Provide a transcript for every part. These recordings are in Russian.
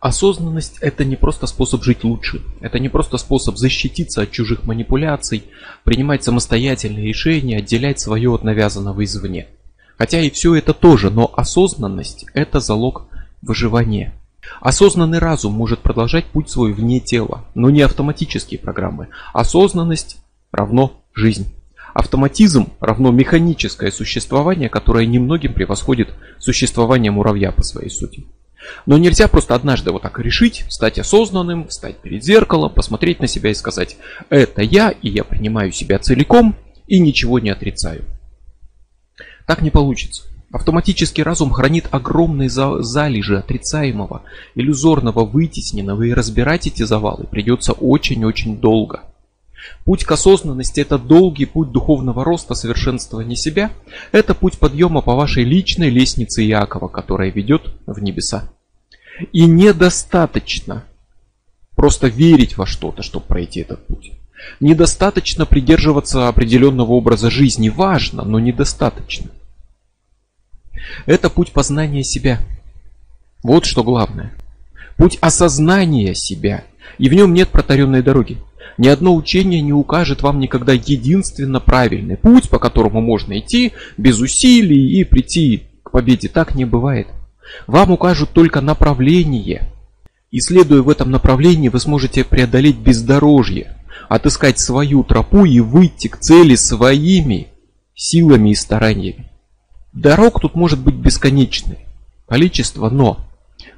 Осознанность это не просто способ жить лучше, это не просто способ защититься от чужих манипуляций, принимать самостоятельные решения, отделять свое от навязанного извне. Хотя и все это тоже, но осознанность это залог выживания. Осознанный разум может продолжать путь свой вне тела, но не автоматические программы. Осознанность равно жизнь. Автоматизм равно механическое существование, которое немногим превосходит существование муравья по своей сути. Но нельзя просто однажды вот так решить, стать осознанным, стать перед зеркалом, посмотреть на себя и сказать «это я, и я принимаю себя целиком и ничего не отрицаю». Так не получится. Автоматический разум хранит огромные залежи отрицаемого, иллюзорного, вытесненного, и разбирать эти завалы придется очень-очень долго. Путь к осознанности – это долгий путь духовного роста, совершенствования себя. Это путь подъема по вашей личной лестнице Иакова, которая ведет в небеса. И недостаточно просто верить во что-то, чтобы пройти этот путь. Недостаточно придерживаться определенного образа жизни. Важно, но недостаточно. Это путь познания себя. Вот что главное. Путь осознания себя. И в нем нет протаренной дороги. Ни одно учение не укажет вам никогда единственно правильный путь, по которому можно идти без усилий и прийти к победе. Так не бывает. Вам укажут только направление. И следуя в этом направлении, вы сможете преодолеть бездорожье, отыскать свою тропу и выйти к цели своими силами и стараниями. Дорог тут может быть бесконечное количество, но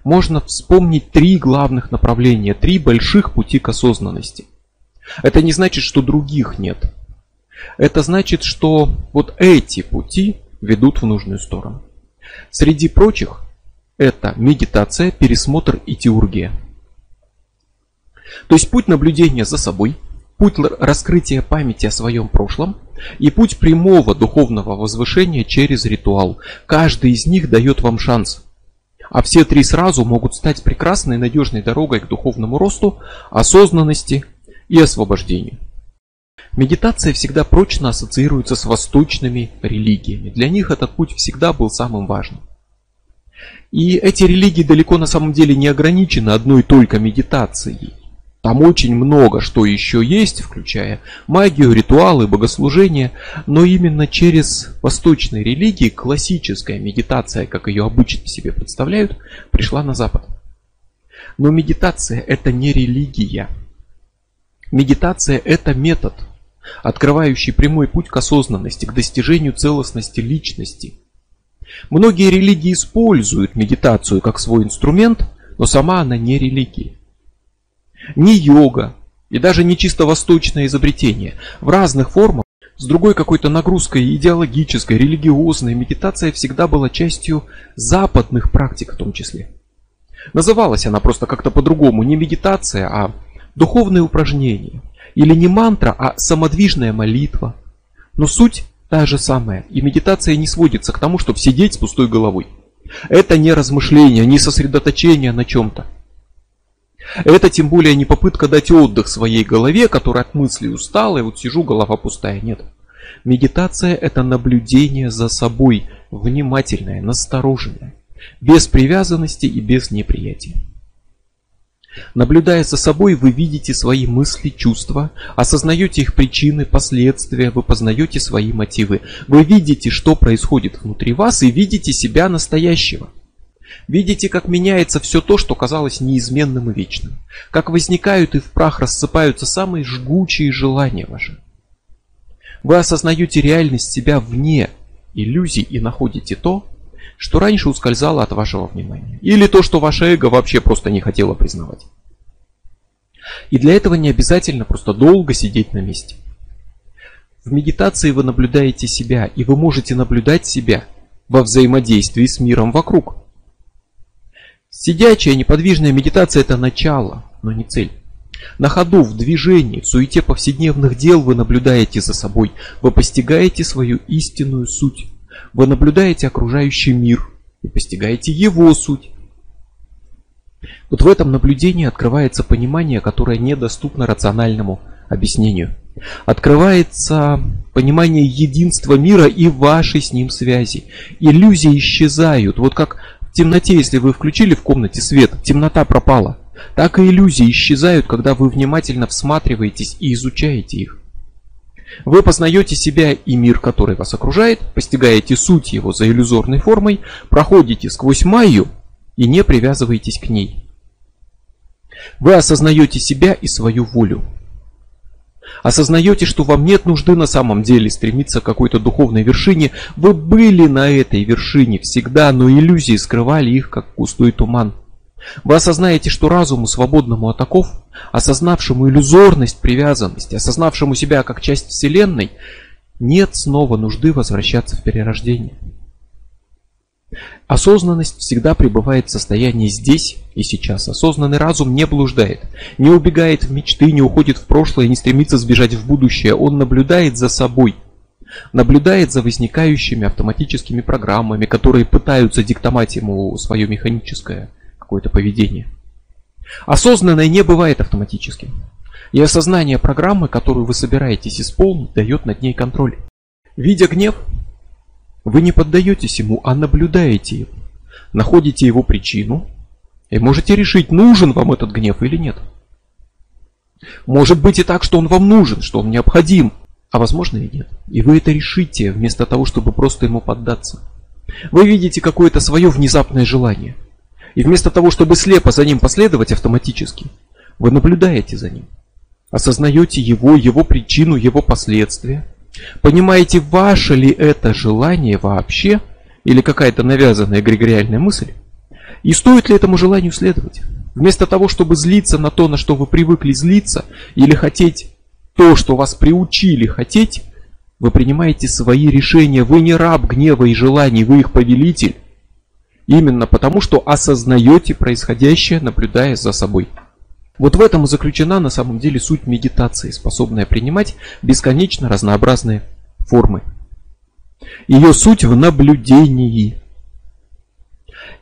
можно вспомнить три главных направления, три больших пути к осознанности. Это не значит, что других нет. Это значит, что вот эти пути ведут в нужную сторону. Среди прочих это медитация, пересмотр и теургия. То есть путь наблюдения за собой – путь раскрытия памяти о своем прошлом и путь прямого духовного возвышения через ритуал. Каждый из них дает вам шанс. А все три сразу могут стать прекрасной надежной дорогой к духовному росту, осознанности и освобождению. Медитация всегда прочно ассоциируется с восточными религиями. Для них этот путь всегда был самым важным. И эти религии далеко на самом деле не ограничены одной только медитацией. Там очень много что еще есть, включая магию, ритуалы, богослужения, но именно через восточные религии классическая медитация, как ее обычно себе представляют, пришла на Запад. Но медитация это не религия. Медитация это метод, открывающий прямой путь к осознанности, к достижению целостности личности. Многие религии используют медитацию как свой инструмент, но сама она не религия ни йога и даже не чисто восточное изобретение. В разных формах, с другой какой-то нагрузкой идеологической, религиозной, медитация всегда была частью западных практик в том числе. Называлась она просто как-то по-другому, не медитация, а духовное упражнение. Или не мантра, а самодвижная молитва. Но суть та же самая, и медитация не сводится к тому, чтобы сидеть с пустой головой. Это не размышление, не сосредоточение на чем-то. Это тем более не попытка дать отдых своей голове, которая от мыслей устала, и вот сижу, голова пустая. Нет. Медитация это наблюдение за собой, внимательное, настороженное, без привязанности и без неприятия. Наблюдая за собой, вы видите свои мысли, чувства, осознаете их причины, последствия, вы познаете свои мотивы. Вы видите, что происходит внутри вас и видите себя настоящего. Видите, как меняется все то, что казалось неизменным и вечным. Как возникают и в прах рассыпаются самые жгучие желания ваши. Вы осознаете реальность себя вне иллюзий и находите то, что раньше ускользало от вашего внимания. Или то, что ваше эго вообще просто не хотело признавать. И для этого не обязательно просто долго сидеть на месте. В медитации вы наблюдаете себя, и вы можете наблюдать себя во взаимодействии с миром вокруг. Сидячая неподвижная медитация – это начало, но не цель. На ходу, в движении, в суете повседневных дел вы наблюдаете за собой, вы постигаете свою истинную суть. Вы наблюдаете окружающий мир и постигаете его суть. Вот в этом наблюдении открывается понимание, которое недоступно рациональному объяснению. Открывается понимание единства мира и вашей с ним связи. Иллюзии исчезают, вот как В темноте, если вы включили в комнате свет, темнота пропала. Так и иллюзии исчезают, когда вы внимательно всматриваетесь и изучаете их. Вы познаете себя и мир, который вас окружает, постигаете суть его за иллюзорной формой, проходите сквозь майю и не привязываетесь к ней. Вы осознаете себя и свою волю. Осознаете, что вам нет нужды на самом деле стремиться к какой-то духовной вершине. Вы были на этой вершине всегда, но иллюзии скрывали их, как густой туман. Вы осознаете, что разуму, свободному от оков, осознавшему иллюзорность привязанности, осознавшему себя как часть Вселенной, нет снова нужды возвращаться в перерождение. Осознанность всегда пребывает в состоянии здесь и сейчас. Осознанный разум не блуждает, не убегает в мечты, не уходит в прошлое, не стремится сбежать в будущее. Он наблюдает за собой, наблюдает за возникающими автоматическими программами, которые пытаются диктовать ему свое механическое какое-то поведение. Осознанное не бывает автоматическим. И осознание программы, которую вы собираетесь исполнить, дает над ней контроль. Видя гнев, вы не поддаетесь ему, а наблюдаете его. Находите его причину и можете решить, нужен вам этот гнев или нет. Может быть и так, что он вам нужен, что он необходим, а возможно и нет. И вы это решите, вместо того, чтобы просто ему поддаться. Вы видите какое-то свое внезапное желание – и вместо того, чтобы слепо за ним последовать автоматически, вы наблюдаете за ним. Осознаете его, его причину, его последствия. Понимаете, ваше ли это желание вообще, или какая-то навязанная эгрегориальная мысль, и стоит ли этому желанию следовать. Вместо того, чтобы злиться на то, на что вы привыкли злиться, или хотеть то, что вас приучили хотеть, вы принимаете свои решения, вы не раб гнева и желаний, вы их повелитель. Именно потому, что осознаете происходящее, наблюдая за собой. Вот в этом и заключена на самом деле суть медитации, способная принимать бесконечно разнообразные формы. Ее суть в наблюдении.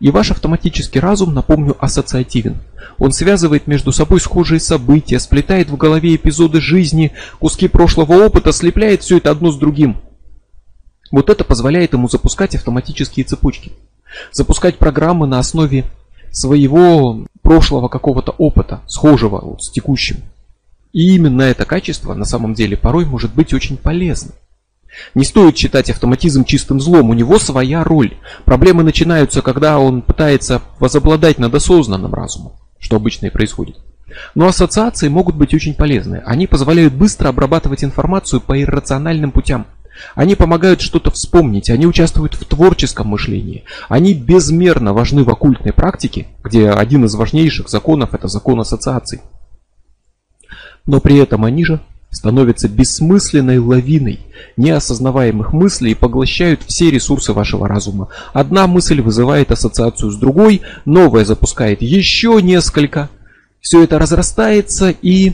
И ваш автоматический разум, напомню, ассоциативен. Он связывает между собой схожие события, сплетает в голове эпизоды жизни, куски прошлого опыта, слепляет все это одно с другим. Вот это позволяет ему запускать автоматические цепочки запускать программы на основе своего прошлого какого-то опыта, схожего вот с текущим. И именно это качество на самом деле порой может быть очень полезным. Не стоит считать автоматизм чистым злом, у него своя роль. Проблемы начинаются, когда он пытается возобладать над осознанным разумом, что обычно и происходит. Но ассоциации могут быть очень полезны. Они позволяют быстро обрабатывать информацию по иррациональным путям. Они помогают что-то вспомнить, они участвуют в творческом мышлении. Они безмерно важны в оккультной практике, где один из важнейших законов это закон ассоциаций. Но при этом они же становятся бессмысленной лавиной неосознаваемых мыслей и поглощают все ресурсы вашего разума. Одна мысль вызывает ассоциацию с другой, новая запускает еще несколько. Все это разрастается и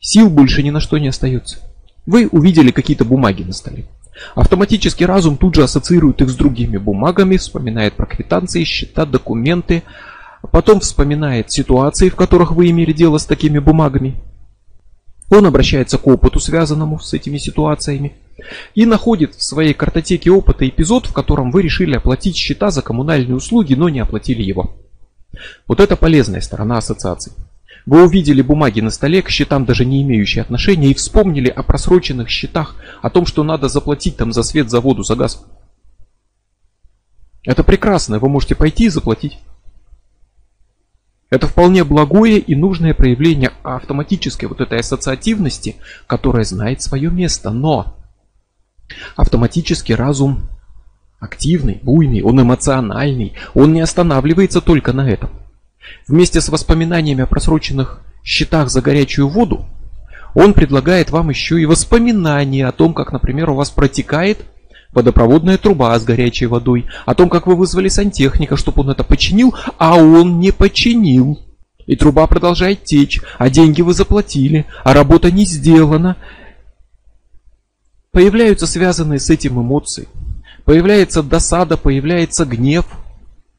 сил больше ни на что не остается. Вы увидели какие-то бумаги на столе. Автоматический разум тут же ассоциирует их с другими бумагами, вспоминает про квитанции, счета, документы, потом вспоминает ситуации, в которых вы имели дело с такими бумагами. Он обращается к опыту, связанному с этими ситуациями, и находит в своей картотеке опыта эпизод, в котором вы решили оплатить счета за коммунальные услуги, но не оплатили его. Вот это полезная сторона ассоциации. Вы увидели бумаги на столе, к счетам даже не имеющие отношения, и вспомнили о просроченных счетах, о том, что надо заплатить там за свет, за воду, за газ. Это прекрасно, вы можете пойти и заплатить. Это вполне благое и нужное проявление автоматической вот этой ассоциативности, которая знает свое место. Но автоматический разум активный, буйный, он эмоциональный, он не останавливается только на этом. Вместе с воспоминаниями о просроченных счетах за горячую воду, он предлагает вам еще и воспоминания о том, как, например, у вас протекает водопроводная труба с горячей водой, о том, как вы вызвали сантехника, чтобы он это починил, а он не починил. И труба продолжает течь, а деньги вы заплатили, а работа не сделана. Появляются связанные с этим эмоции. Появляется досада, появляется гнев –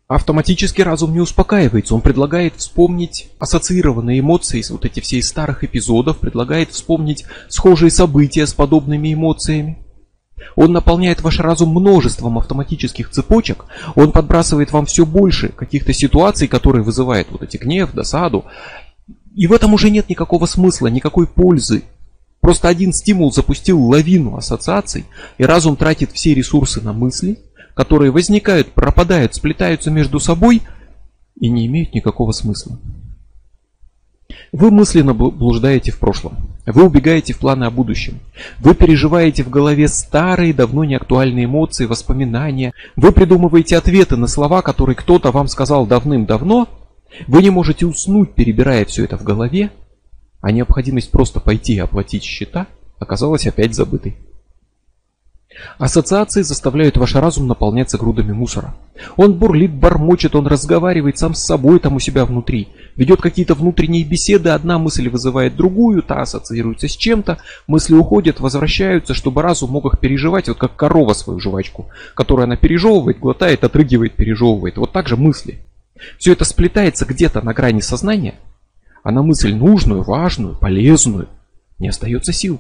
Автоматически разум не успокаивается, он предлагает вспомнить ассоциированные эмоции, вот эти все из старых эпизодов, предлагает вспомнить схожие события с подобными эмоциями. Он наполняет ваш разум множеством автоматических цепочек, он подбрасывает вам все больше каких-то ситуаций, которые вызывают вот эти гнев, досаду. И в этом уже нет никакого смысла, никакой пользы. Просто один стимул запустил лавину ассоциаций, и разум тратит все ресурсы на мысли, которые возникают, пропадают, сплетаются между собой и не имеют никакого смысла. Вы мысленно блуждаете в прошлом. Вы убегаете в планы о будущем. Вы переживаете в голове старые, давно не актуальные эмоции, воспоминания. Вы придумываете ответы на слова, которые кто-то вам сказал давным-давно. Вы не можете уснуть, перебирая все это в голове. А необходимость просто пойти и оплатить счета оказалась опять забытой. Ассоциации заставляют ваш разум наполняться грудами мусора. Он бурлит, бормочет, он разговаривает сам с собой там у себя внутри. Ведет какие-то внутренние беседы, одна мысль вызывает другую, та ассоциируется с чем-то, мысли уходят, возвращаются, чтобы разум мог их переживать, вот как корова свою жвачку, которую она пережевывает, глотает, отрыгивает, пережевывает. Вот так же мысли. Все это сплетается где-то на грани сознания, а на мысль нужную, важную, полезную не остается сил.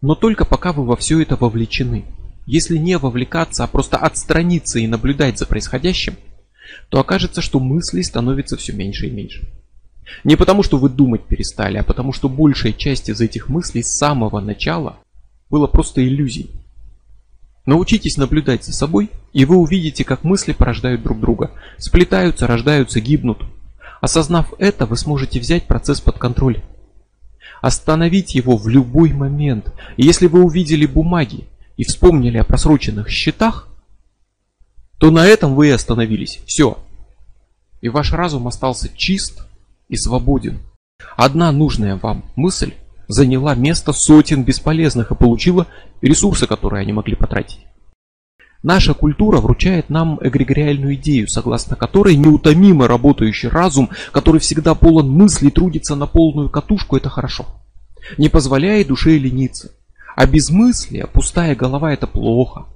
Но только пока вы во все это вовлечены. Если не вовлекаться, а просто отстраниться и наблюдать за происходящим, то окажется, что мыслей становится все меньше и меньше. Не потому, что вы думать перестали, а потому, что большая часть из этих мыслей с самого начала было просто иллюзией. Научитесь наблюдать за собой, и вы увидите, как мысли порождают друг друга, сплетаются, рождаются, гибнут. Осознав это, вы сможете взять процесс под контроль остановить его в любой момент. И если вы увидели бумаги и вспомнили о просроченных счетах, то на этом вы и остановились. Все. И ваш разум остался чист и свободен. Одна нужная вам мысль заняла место сотен бесполезных и получила ресурсы, которые они могли потратить. Наша культура вручает нам эгрегориальную идею, согласно которой неутомимо работающий разум, который всегда полон мыслей, трудится на полную катушку, это хорошо. Не позволяя душе лениться. А безмыслие, пустая голова это плохо.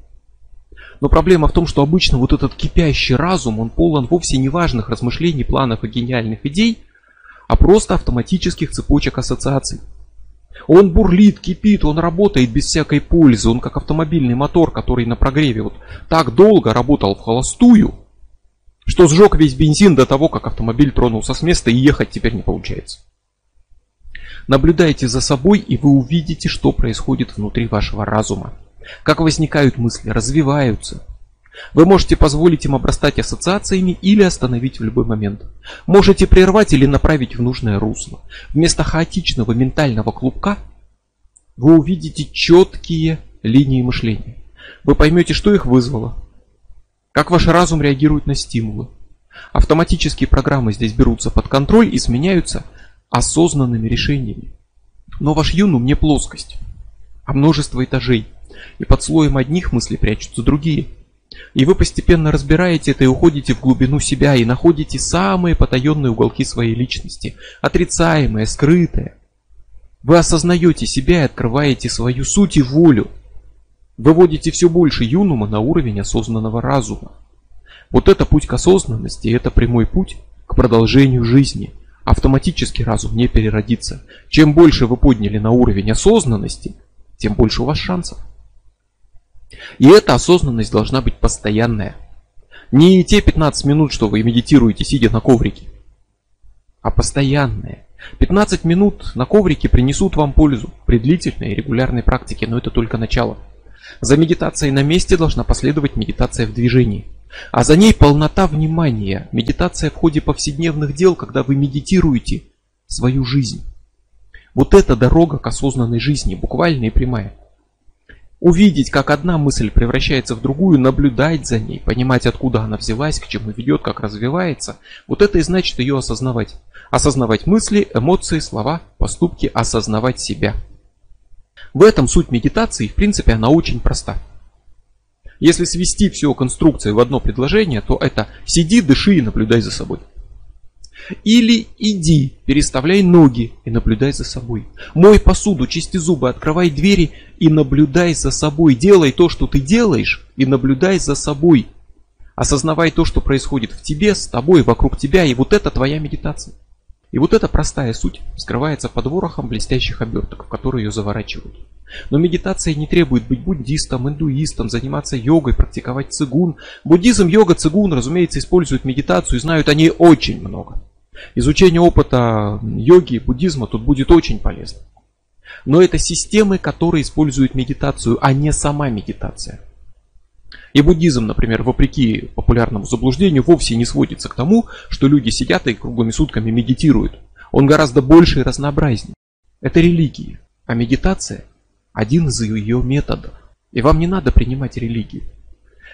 Но проблема в том, что обычно вот этот кипящий разум, он полон вовсе не важных размышлений, планов и гениальных идей, а просто автоматических цепочек ассоциаций. Он бурлит, кипит, он работает без всякой пользы. Он как автомобильный мотор, который на прогреве вот так долго работал в холостую, что сжег весь бензин до того, как автомобиль тронулся с места и ехать теперь не получается. Наблюдайте за собой, и вы увидите, что происходит внутри вашего разума. Как возникают мысли, развиваются, вы можете позволить им обрастать ассоциациями или остановить в любой момент. Можете прервать или направить в нужное русло. Вместо хаотичного ментального клубка вы увидите четкие линии мышления. Вы поймете, что их вызвало. Как ваш разум реагирует на стимулы. Автоматические программы здесь берутся под контроль и сменяются осознанными решениями. Но ваш юнум не плоскость, а множество этажей. И под слоем одних мыслей прячутся другие – и вы постепенно разбираете это и уходите в глубину себя и находите самые потаенные уголки своей личности, отрицаемые, скрытые. Вы осознаете себя и открываете свою суть и волю. Выводите все больше юнума на уровень осознанного разума. Вот это путь к осознанности, это прямой путь к продолжению жизни. Автоматически разум не переродится. Чем больше вы подняли на уровень осознанности, тем больше у вас шансов. И эта осознанность должна быть постоянная. Не те 15 минут, что вы медитируете, сидя на коврике, а постоянная. 15 минут на коврике принесут вам пользу при длительной и регулярной практике, но это только начало. За медитацией на месте должна последовать медитация в движении. А за ней полнота внимания, медитация в ходе повседневных дел, когда вы медитируете свою жизнь. Вот это дорога к осознанной жизни, буквально и прямая. Увидеть, как одна мысль превращается в другую, наблюдать за ней, понимать, откуда она взялась, к чему ведет, как развивается, вот это и значит ее осознавать. Осознавать мысли, эмоции, слова, поступки, осознавать себя. В этом суть медитации, в принципе, она очень проста. Если свести всю конструкцию в одно предложение, то это сиди, дыши и наблюдай за собой. Или иди, переставляй ноги и наблюдай за собой. Мой посуду, чисти зубы, открывай двери и наблюдай за собой. Делай то, что ты делаешь, и наблюдай за собой. Осознавай то, что происходит в тебе, с тобой, вокруг тебя, и вот это твоя медитация. И вот эта простая суть скрывается под ворохом блестящих оберток, в которые ее заворачивают. Но медитация не требует быть буддистом, индуистом, заниматься йогой, практиковать цигун. Буддизм, йога, цигун, разумеется, используют медитацию и знают о ней очень много. Изучение опыта йоги, буддизма тут будет очень полезно. Но это системы, которые используют медитацию, а не сама медитация. И буддизм, например, вопреки популярному заблуждению, вовсе не сводится к тому, что люди сидят и круглыми сутками медитируют. Он гораздо больше и разнообразнее. Это религия, а медитация – один из ее методов. И вам не надо принимать религию.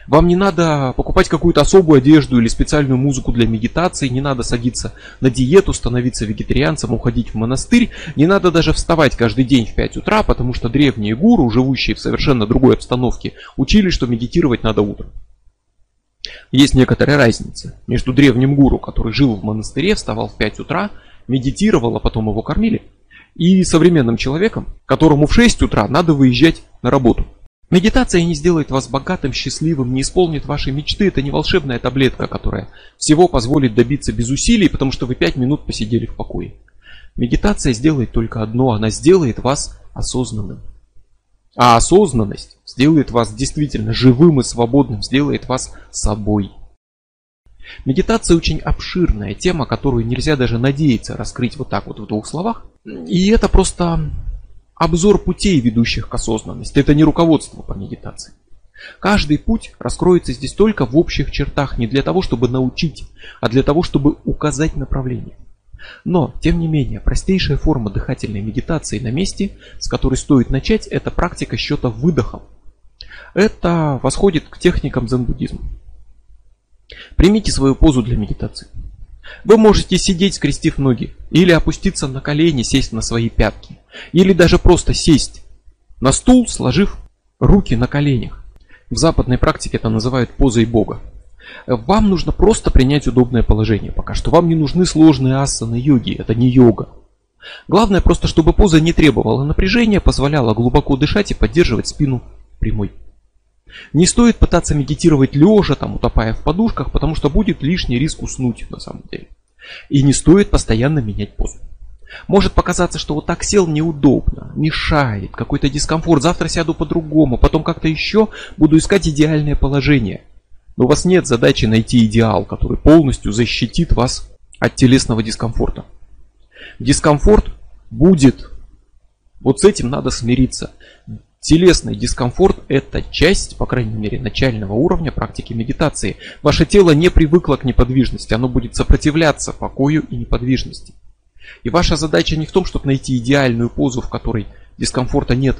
Вам не надо покупать какую-то особую одежду или специальную музыку для медитации, не надо садиться на диету, становиться вегетарианцем, уходить в монастырь, не надо даже вставать каждый день в 5 утра, потому что древние гуру, живущие в совершенно другой обстановке, учили, что медитировать надо утром. Есть некоторая разница между древним гуру, который жил в монастыре, вставал в 5 утра, медитировал, а потом его кормили, и современным человеком, которому в 6 утра надо выезжать на работу. Медитация не сделает вас богатым, счастливым, не исполнит ваши мечты. Это не волшебная таблетка, которая всего позволит добиться без усилий, потому что вы пять минут посидели в покое. Медитация сделает только одно, она сделает вас осознанным. А осознанность сделает вас действительно живым и свободным, сделает вас собой. Медитация очень обширная тема, которую нельзя даже надеяться раскрыть вот так вот в двух словах. И это просто обзор путей, ведущих к осознанности. Это не руководство по медитации. Каждый путь раскроется здесь только в общих чертах, не для того, чтобы научить, а для того, чтобы указать направление. Но, тем не менее, простейшая форма дыхательной медитации на месте, с которой стоит начать, это практика счета выдохом. Это восходит к техникам дзен-буддизма. Примите свою позу для медитации. Вы можете сидеть, скрестив ноги, или опуститься на колени, сесть на свои пятки, или даже просто сесть на стул, сложив руки на коленях. В западной практике это называют позой Бога. Вам нужно просто принять удобное положение пока что. Вам не нужны сложные асаны йоги, это не йога. Главное просто, чтобы поза не требовала напряжения, позволяла глубоко дышать и поддерживать спину прямой. Не стоит пытаться медитировать лежа, там, утопая в подушках, потому что будет лишний риск уснуть на самом деле. И не стоит постоянно менять позу. Может показаться, что вот так сел неудобно, мешает, какой-то дискомфорт, завтра сяду по-другому, потом как-то еще буду искать идеальное положение. Но у вас нет задачи найти идеал, который полностью защитит вас от телесного дискомфорта. Дискомфорт будет. Вот с этим надо смириться. Телесный дискомфорт – это часть, по крайней мере, начального уровня практики медитации. Ваше тело не привыкло к неподвижности, оно будет сопротивляться покою и неподвижности. И ваша задача не в том, чтобы найти идеальную позу, в которой дискомфорта нет.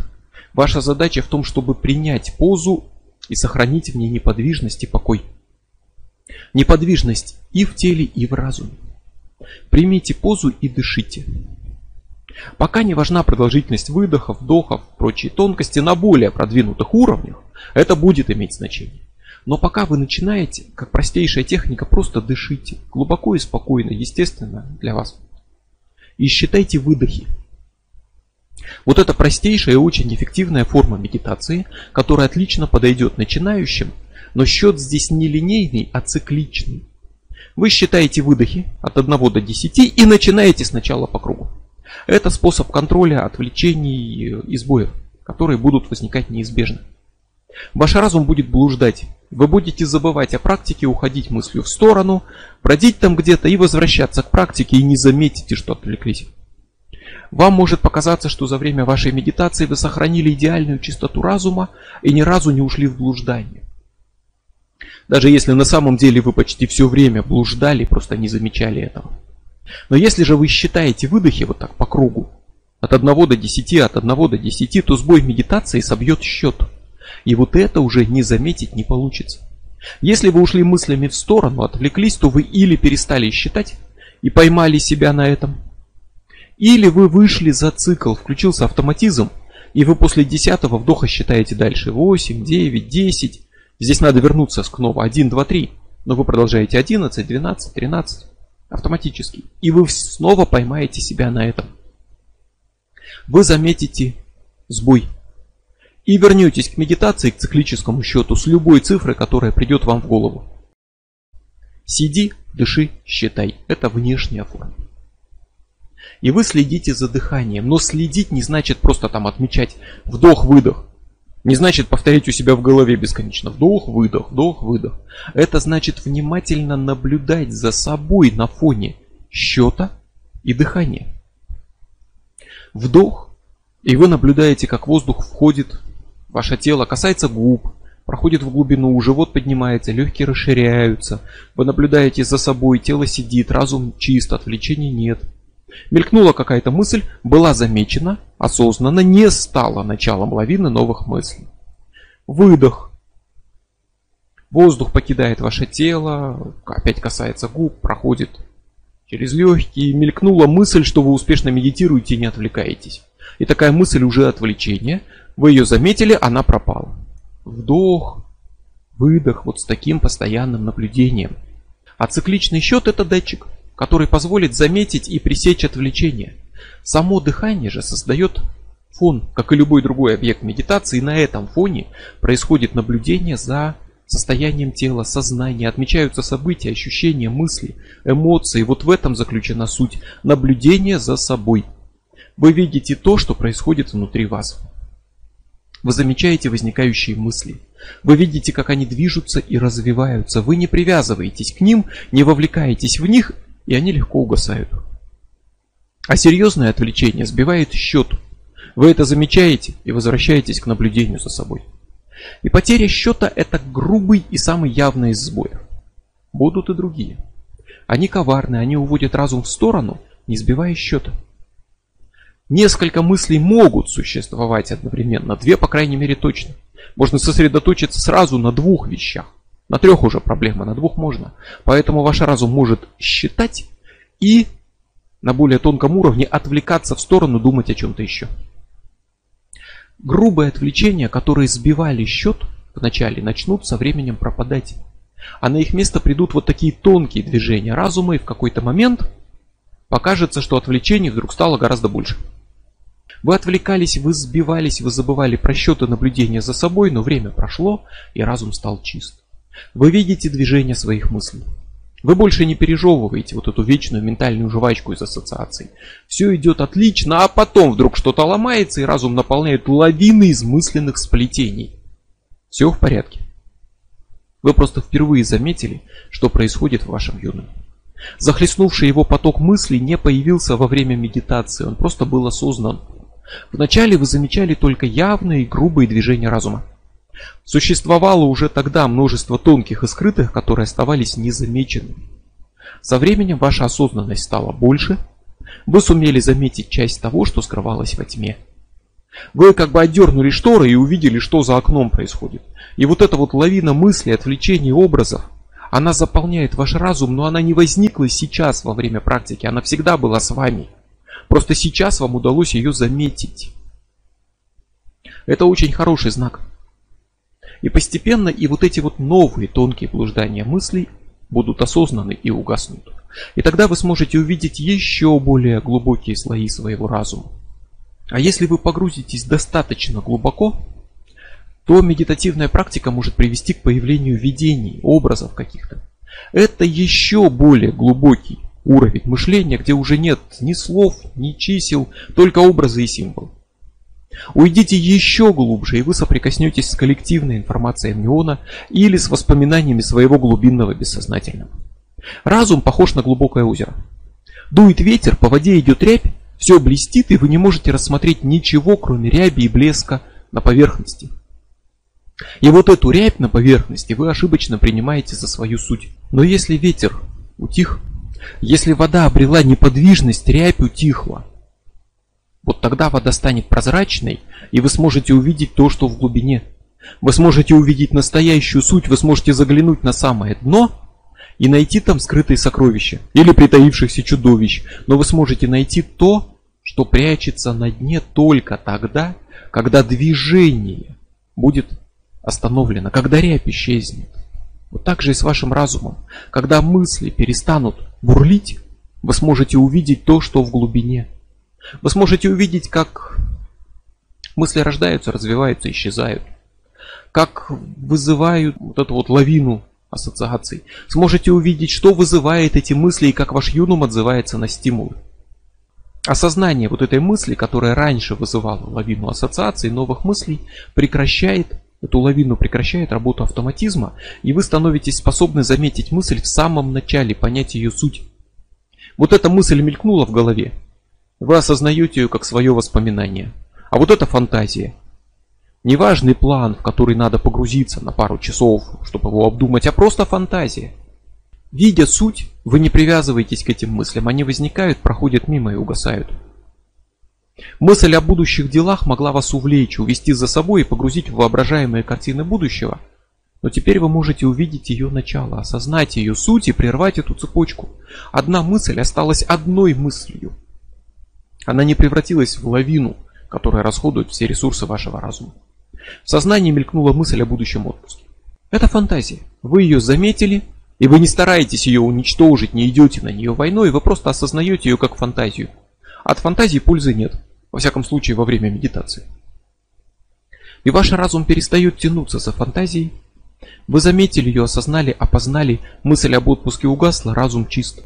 Ваша задача в том, чтобы принять позу и сохранить в ней неподвижность и покой. Неподвижность и в теле, и в разуме. Примите позу и дышите. Пока не важна продолжительность выдохов, вдохов, прочие тонкости на более продвинутых уровнях, это будет иметь значение. Но пока вы начинаете, как простейшая техника, просто дышите. Глубоко и спокойно, естественно для вас. И считайте выдохи. Вот это простейшая и очень эффективная форма медитации, которая отлично подойдет начинающим, но счет здесь не линейный, а цикличный. Вы считаете выдохи от 1 до 10 и начинаете сначала по кругу. Это способ контроля отвлечений и сбоев, которые будут возникать неизбежно. Ваш разум будет блуждать. Вы будете забывать о практике, уходить мыслью в сторону, бродить там где-то и возвращаться к практике и не заметите, что отвлеклись. Вам может показаться, что за время вашей медитации вы сохранили идеальную чистоту разума и ни разу не ушли в блуждание. Даже если на самом деле вы почти все время блуждали, просто не замечали этого. Но если же вы считаете выдохи вот так по кругу, от 1 до 10, от 1 до 10, то сбой медитации собьет счет. И вот это уже не заметить не получится. Если вы ушли мыслями в сторону, отвлеклись, то вы или перестали считать и поймали себя на этом, или вы вышли за цикл, включился автоматизм, и вы после 10 вдоха считаете дальше 8, 9, 10. Здесь надо вернуться снова 1, 2, 3. Но вы продолжаете 11, 12, 13 автоматически. И вы снова поймаете себя на этом. Вы заметите сбой. И вернетесь к медитации, к циклическому счету с любой цифрой, которая придет вам в голову. Сиди, дыши, считай. Это внешняя форма. И вы следите за дыханием. Но следить не значит просто там отмечать вдох-выдох. Не значит повторять у себя в голове бесконечно. Вдох, выдох, вдох, выдох. Это значит внимательно наблюдать за собой на фоне счета и дыхания. Вдох, и вы наблюдаете, как воздух входит в ваше тело, касается губ, проходит в глубину, живот поднимается, легкие расширяются. Вы наблюдаете за собой, тело сидит, разум чист, отвлечений нет. Мелькнула какая-то мысль, была замечена, осознанно, не стала началом лавины новых мыслей. Выдох. Воздух покидает ваше тело, опять касается губ, проходит через легкие. Мелькнула мысль, что вы успешно медитируете и не отвлекаетесь. И такая мысль уже отвлечение. Вы ее заметили, она пропала. Вдох, выдох, вот с таким постоянным наблюдением. А цикличный счет это датчик который позволит заметить и пресечь отвлечение. Само дыхание же создает фон, как и любой другой объект медитации, и на этом фоне происходит наблюдение за состоянием тела, сознания, отмечаются события, ощущения, мысли, эмоции. Вот в этом заключена суть наблюдения за собой. Вы видите то, что происходит внутри вас. Вы замечаете возникающие мысли. Вы видите, как они движутся и развиваются. Вы не привязываетесь к ним, не вовлекаетесь в них и они легко угасают. А серьезное отвлечение сбивает счет. Вы это замечаете и возвращаетесь к наблюдению за собой. И потеря счета – это грубый и самый явный из сбоев. Будут и другие. Они коварны, они уводят разум в сторону, не сбивая счета. Несколько мыслей могут существовать одновременно, две по крайней мере точно. Можно сосредоточиться сразу на двух вещах. На трех уже проблема, на двух можно. Поэтому ваш разум может считать и на более тонком уровне отвлекаться в сторону, думать о чем-то еще. Грубые отвлечения, которые сбивали счет вначале, начнут со временем пропадать. А на их место придут вот такие тонкие движения разума, и в какой-то момент покажется, что отвлечений вдруг стало гораздо больше. Вы отвлекались, вы сбивались, вы забывали про счеты наблюдения за собой, но время прошло, и разум стал чист. Вы видите движение своих мыслей. Вы больше не пережевываете вот эту вечную ментальную жвачку из ассоциаций. Все идет отлично, а потом вдруг что-то ломается, и разум наполняет лавины из мысленных сплетений. Все в порядке. Вы просто впервые заметили, что происходит в вашем юном. Захлестнувший его поток мыслей не появился во время медитации, он просто был осознан. Вначале вы замечали только явные и грубые движения разума. Существовало уже тогда множество тонких и скрытых, которые оставались незамеченными. Со временем ваша осознанность стала больше, вы сумели заметить часть того, что скрывалось во тьме. Вы как бы отдернули шторы и увидели, что за окном происходит. И вот эта вот лавина мыслей, отвлечений, образов, она заполняет ваш разум, но она не возникла сейчас во время практики, она всегда была с вами. Просто сейчас вам удалось ее заметить. Это очень хороший знак. И постепенно и вот эти вот новые тонкие блуждания мыслей будут осознаны и угаснут. И тогда вы сможете увидеть еще более глубокие слои своего разума. А если вы погрузитесь достаточно глубоко, то медитативная практика может привести к появлению видений, образов каких-то. Это еще более глубокий уровень мышления, где уже нет ни слов, ни чисел, только образы и символы. Уйдите еще глубже, и вы соприкоснетесь с коллективной информацией миона или с воспоминаниями своего глубинного бессознательного. Разум похож на глубокое озеро. Дует ветер, по воде идет рябь, все блестит, и вы не можете рассмотреть ничего, кроме ряби и блеска на поверхности. И вот эту рябь на поверхности вы ошибочно принимаете за свою суть. Но если ветер утих, если вода обрела неподвижность, рябь утихла, вот тогда вода станет прозрачной, и вы сможете увидеть то, что в глубине. Вы сможете увидеть настоящую суть, вы сможете заглянуть на самое дно и найти там скрытые сокровища или притаившихся чудовищ. Но вы сможете найти то, что прячется на дне только тогда, когда движение будет остановлено, когда рябь исчезнет. Вот так же и с вашим разумом. Когда мысли перестанут бурлить, вы сможете увидеть то, что в глубине. Вы сможете увидеть, как мысли рождаются, развиваются, исчезают. Как вызывают вот эту вот лавину ассоциаций. Сможете увидеть, что вызывает эти мысли и как ваш юнум отзывается на стимулы. Осознание вот этой мысли, которая раньше вызывала лавину ассоциаций, новых мыслей, прекращает, эту лавину прекращает работу автоматизма, и вы становитесь способны заметить мысль в самом начале, понять ее суть. Вот эта мысль мелькнула в голове, вы осознаете ее как свое воспоминание. А вот это фантазия. Неважный план, в который надо погрузиться на пару часов, чтобы его обдумать, а просто фантазия. Видя суть, вы не привязываетесь к этим мыслям, они возникают, проходят мимо и угасают. Мысль о будущих делах могла вас увлечь, увести за собой и погрузить в воображаемые картины будущего. Но теперь вы можете увидеть ее начало, осознать ее суть и прервать эту цепочку. Одна мысль осталась одной мыслью. Она не превратилась в лавину, которая расходует все ресурсы вашего разума. В сознании мелькнула мысль о будущем отпуске. Это фантазия. Вы ее заметили, и вы не стараетесь ее уничтожить, не идете на нее войной, вы просто осознаете ее как фантазию. От фантазии пользы нет, во всяком случае во время медитации. И ваш разум перестает тянуться за фантазией. Вы заметили ее, осознали, опознали, мысль об отпуске угасла, разум чист.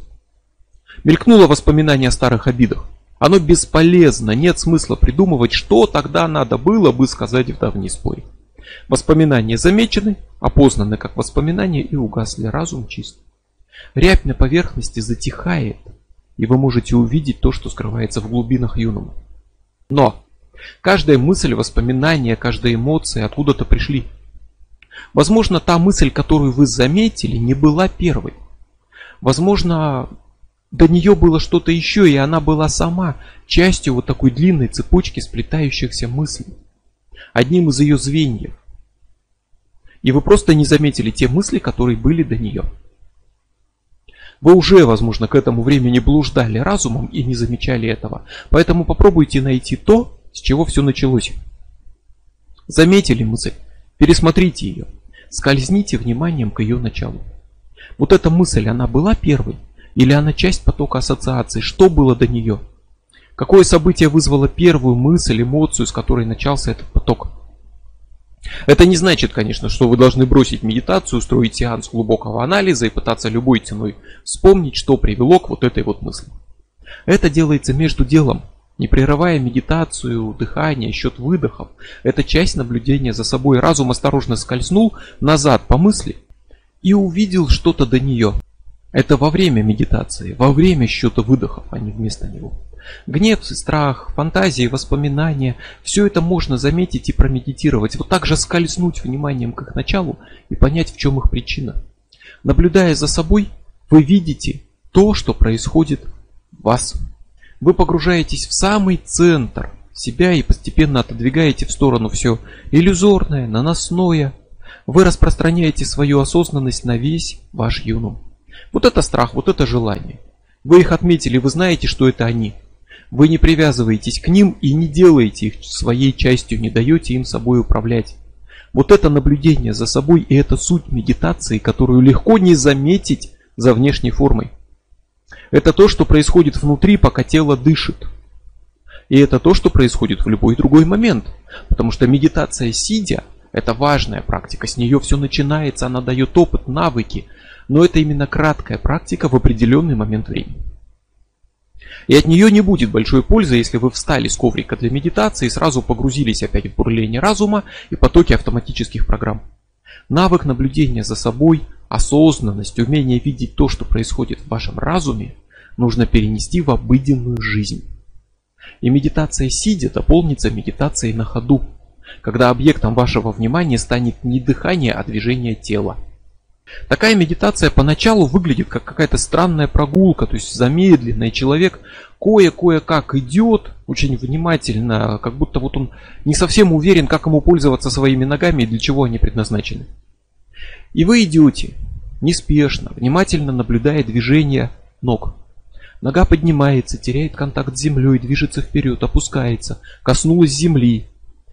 Мелькнуло воспоминание о старых обидах. Оно бесполезно, нет смысла придумывать, что тогда надо было бы сказать в давней споре. Воспоминания замечены, опознаны как воспоминания и угасли, разум чист. Рябь на поверхности затихает, и вы можете увидеть то, что скрывается в глубинах юному. Но каждая мысль, воспоминание, каждая эмоция откуда-то пришли. Возможно, та мысль, которую вы заметили, не была первой. Возможно, до нее было что-то еще, и она была сама частью вот такой длинной цепочки сплетающихся мыслей. Одним из ее звеньев. И вы просто не заметили те мысли, которые были до нее. Вы уже, возможно, к этому времени блуждали разумом и не замечали этого. Поэтому попробуйте найти то, с чего все началось. Заметили мысль? Пересмотрите ее. Скользните вниманием к ее началу. Вот эта мысль, она была первой? Или она часть потока ассоциаций? Что было до нее? Какое событие вызвало первую мысль, эмоцию, с которой начался этот поток? Это не значит, конечно, что вы должны бросить медитацию, устроить сеанс глубокого анализа и пытаться любой ценой вспомнить, что привело к вот этой вот мысли. Это делается между делом, не прерывая медитацию, дыхание, счет выдохов. Это часть наблюдения за собой. Разум осторожно скользнул назад по мысли и увидел что-то до нее. Это во время медитации, во время счета выдохов, а не вместо него. Гнев, страх, фантазии, воспоминания – все это можно заметить и промедитировать. Вот так же скользнуть вниманием к их началу и понять, в чем их причина. Наблюдая за собой, вы видите то, что происходит в вас. Вы погружаетесь в самый центр себя и постепенно отодвигаете в сторону все иллюзорное, наносное. Вы распространяете свою осознанность на весь ваш юнум. Вот это страх, вот это желание. Вы их отметили, вы знаете, что это они. Вы не привязываетесь к ним и не делаете их своей частью, не даете им собой управлять. Вот это наблюдение за собой и это суть медитации, которую легко не заметить за внешней формой. Это то, что происходит внутри, пока тело дышит. И это то, что происходит в любой другой момент. Потому что медитация сидя – это важная практика. С нее все начинается, она дает опыт, навыки, но это именно краткая практика в определенный момент времени. И от нее не будет большой пользы, если вы встали с коврика для медитации и сразу погрузились опять в бурление разума и потоки автоматических программ. Навык наблюдения за собой, осознанность, умение видеть то, что происходит в вашем разуме, нужно перенести в обыденную жизнь. И медитация сидя дополнится медитацией на ходу, когда объектом вашего внимания станет не дыхание, а движение тела – Такая медитация поначалу выглядит как какая-то странная прогулка, то есть замедленная. Человек кое-кое-как идет, очень внимательно, как будто вот он не совсем уверен, как ему пользоваться своими ногами и для чего они предназначены. И вы идете неспешно, внимательно наблюдая движение ног. Нога поднимается, теряет контакт с землей, движется вперед, опускается, коснулась земли.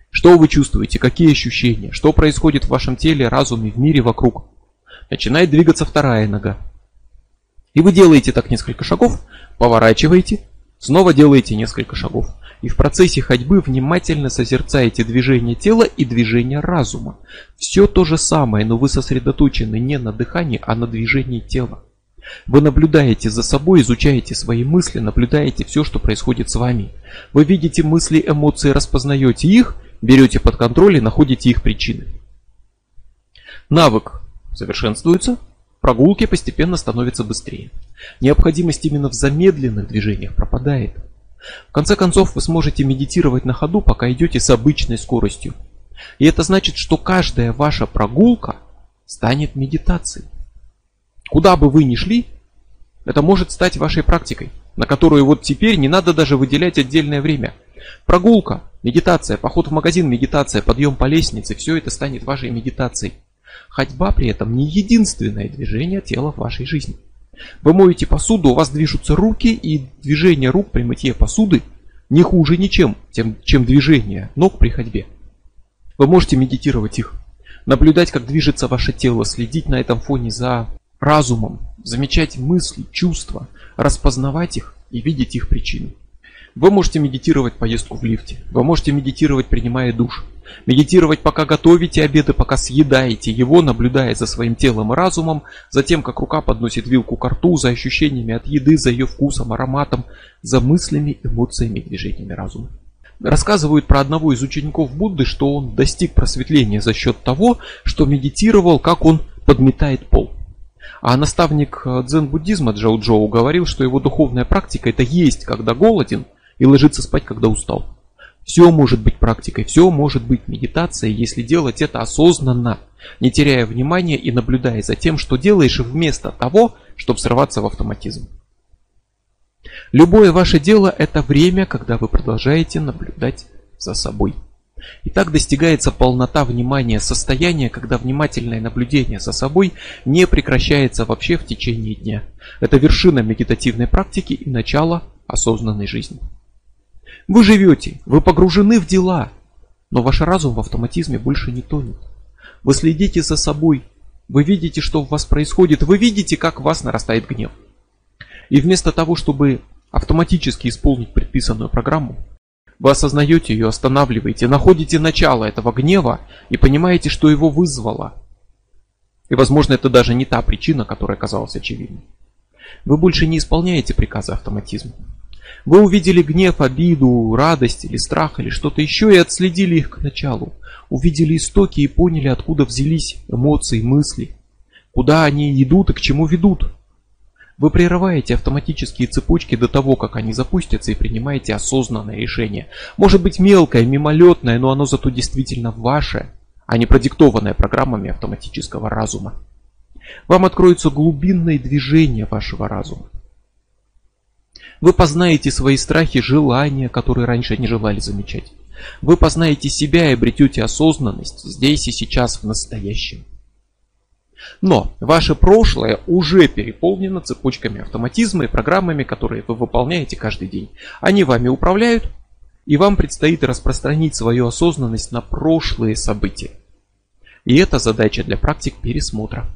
Что вы чувствуете, какие ощущения, что происходит в вашем теле, разуме, в мире вокруг – начинает двигаться вторая нога. И вы делаете так несколько шагов, поворачиваете, снова делаете несколько шагов. И в процессе ходьбы внимательно созерцаете движение тела и движение разума. Все то же самое, но вы сосредоточены не на дыхании, а на движении тела. Вы наблюдаете за собой, изучаете свои мысли, наблюдаете все, что происходит с вами. Вы видите мысли, эмоции, распознаете их, берете под контроль и находите их причины. Навык совершенствуется, прогулки постепенно становятся быстрее. Необходимость именно в замедленных движениях пропадает. В конце концов, вы сможете медитировать на ходу, пока идете с обычной скоростью. И это значит, что каждая ваша прогулка станет медитацией. Куда бы вы ни шли, это может стать вашей практикой, на которую вот теперь не надо даже выделять отдельное время. Прогулка, медитация, поход в магазин, медитация, подъем по лестнице, все это станет вашей медитацией. Ходьба при этом не единственное движение тела в вашей жизни. Вы моете посуду, у вас движутся руки, и движение рук при мытье посуды не хуже ничем, тем, чем движение ног при ходьбе. Вы можете медитировать их, наблюдать, как движется ваше тело, следить на этом фоне за разумом, замечать мысли, чувства, распознавать их и видеть их причины. Вы можете медитировать поездку в лифте, вы можете медитировать, принимая душ, медитировать, пока готовите обед и пока съедаете его, наблюдая за своим телом и разумом, за тем, как рука подносит вилку к рту, за ощущениями от еды, за ее вкусом, ароматом, за мыслями, эмоциями и движениями разума. Рассказывают про одного из учеников Будды, что он достиг просветления за счет того, что медитировал, как он подметает пол. А наставник э, дзен-буддизма Джоу Джоу говорил, что его духовная практика это есть, когда голоден, и ложиться спать, когда устал. Все может быть практикой, все может быть медитацией, если делать это осознанно, не теряя внимания и наблюдая за тем, что делаешь вместо того, чтобы срываться в автоматизм. Любое ваше дело – это время, когда вы продолжаете наблюдать за собой. И так достигается полнота внимания, состояние, когда внимательное наблюдение за собой не прекращается вообще в течение дня. Это вершина медитативной практики и начало осознанной жизни. Вы живете, вы погружены в дела, но ваш разум в автоматизме больше не тонет. Вы следите за собой, вы видите, что в вас происходит, вы видите, как в вас нарастает гнев. И вместо того, чтобы автоматически исполнить предписанную программу, вы осознаете ее, останавливаете, находите начало этого гнева и понимаете, что его вызвало. И возможно это даже не та причина, которая казалась очевидной. Вы больше не исполняете приказы автоматизма. Вы увидели гнев, обиду, радость или страх или что-то еще и отследили их к началу. Увидели истоки и поняли, откуда взялись эмоции, мысли. Куда они идут и к чему ведут. Вы прерываете автоматические цепочки до того, как они запустятся и принимаете осознанное решение. Может быть мелкое, мимолетное, но оно зато действительно ваше, а не продиктованное программами автоматического разума. Вам откроются глубинные движения вашего разума. Вы познаете свои страхи, желания, которые раньше не желали замечать. Вы познаете себя и обретете осознанность здесь и сейчас в настоящем. Но ваше прошлое уже переполнено цепочками автоматизма и программами, которые вы выполняете каждый день. Они вами управляют, и вам предстоит распространить свою осознанность на прошлые события. И это задача для практик пересмотра.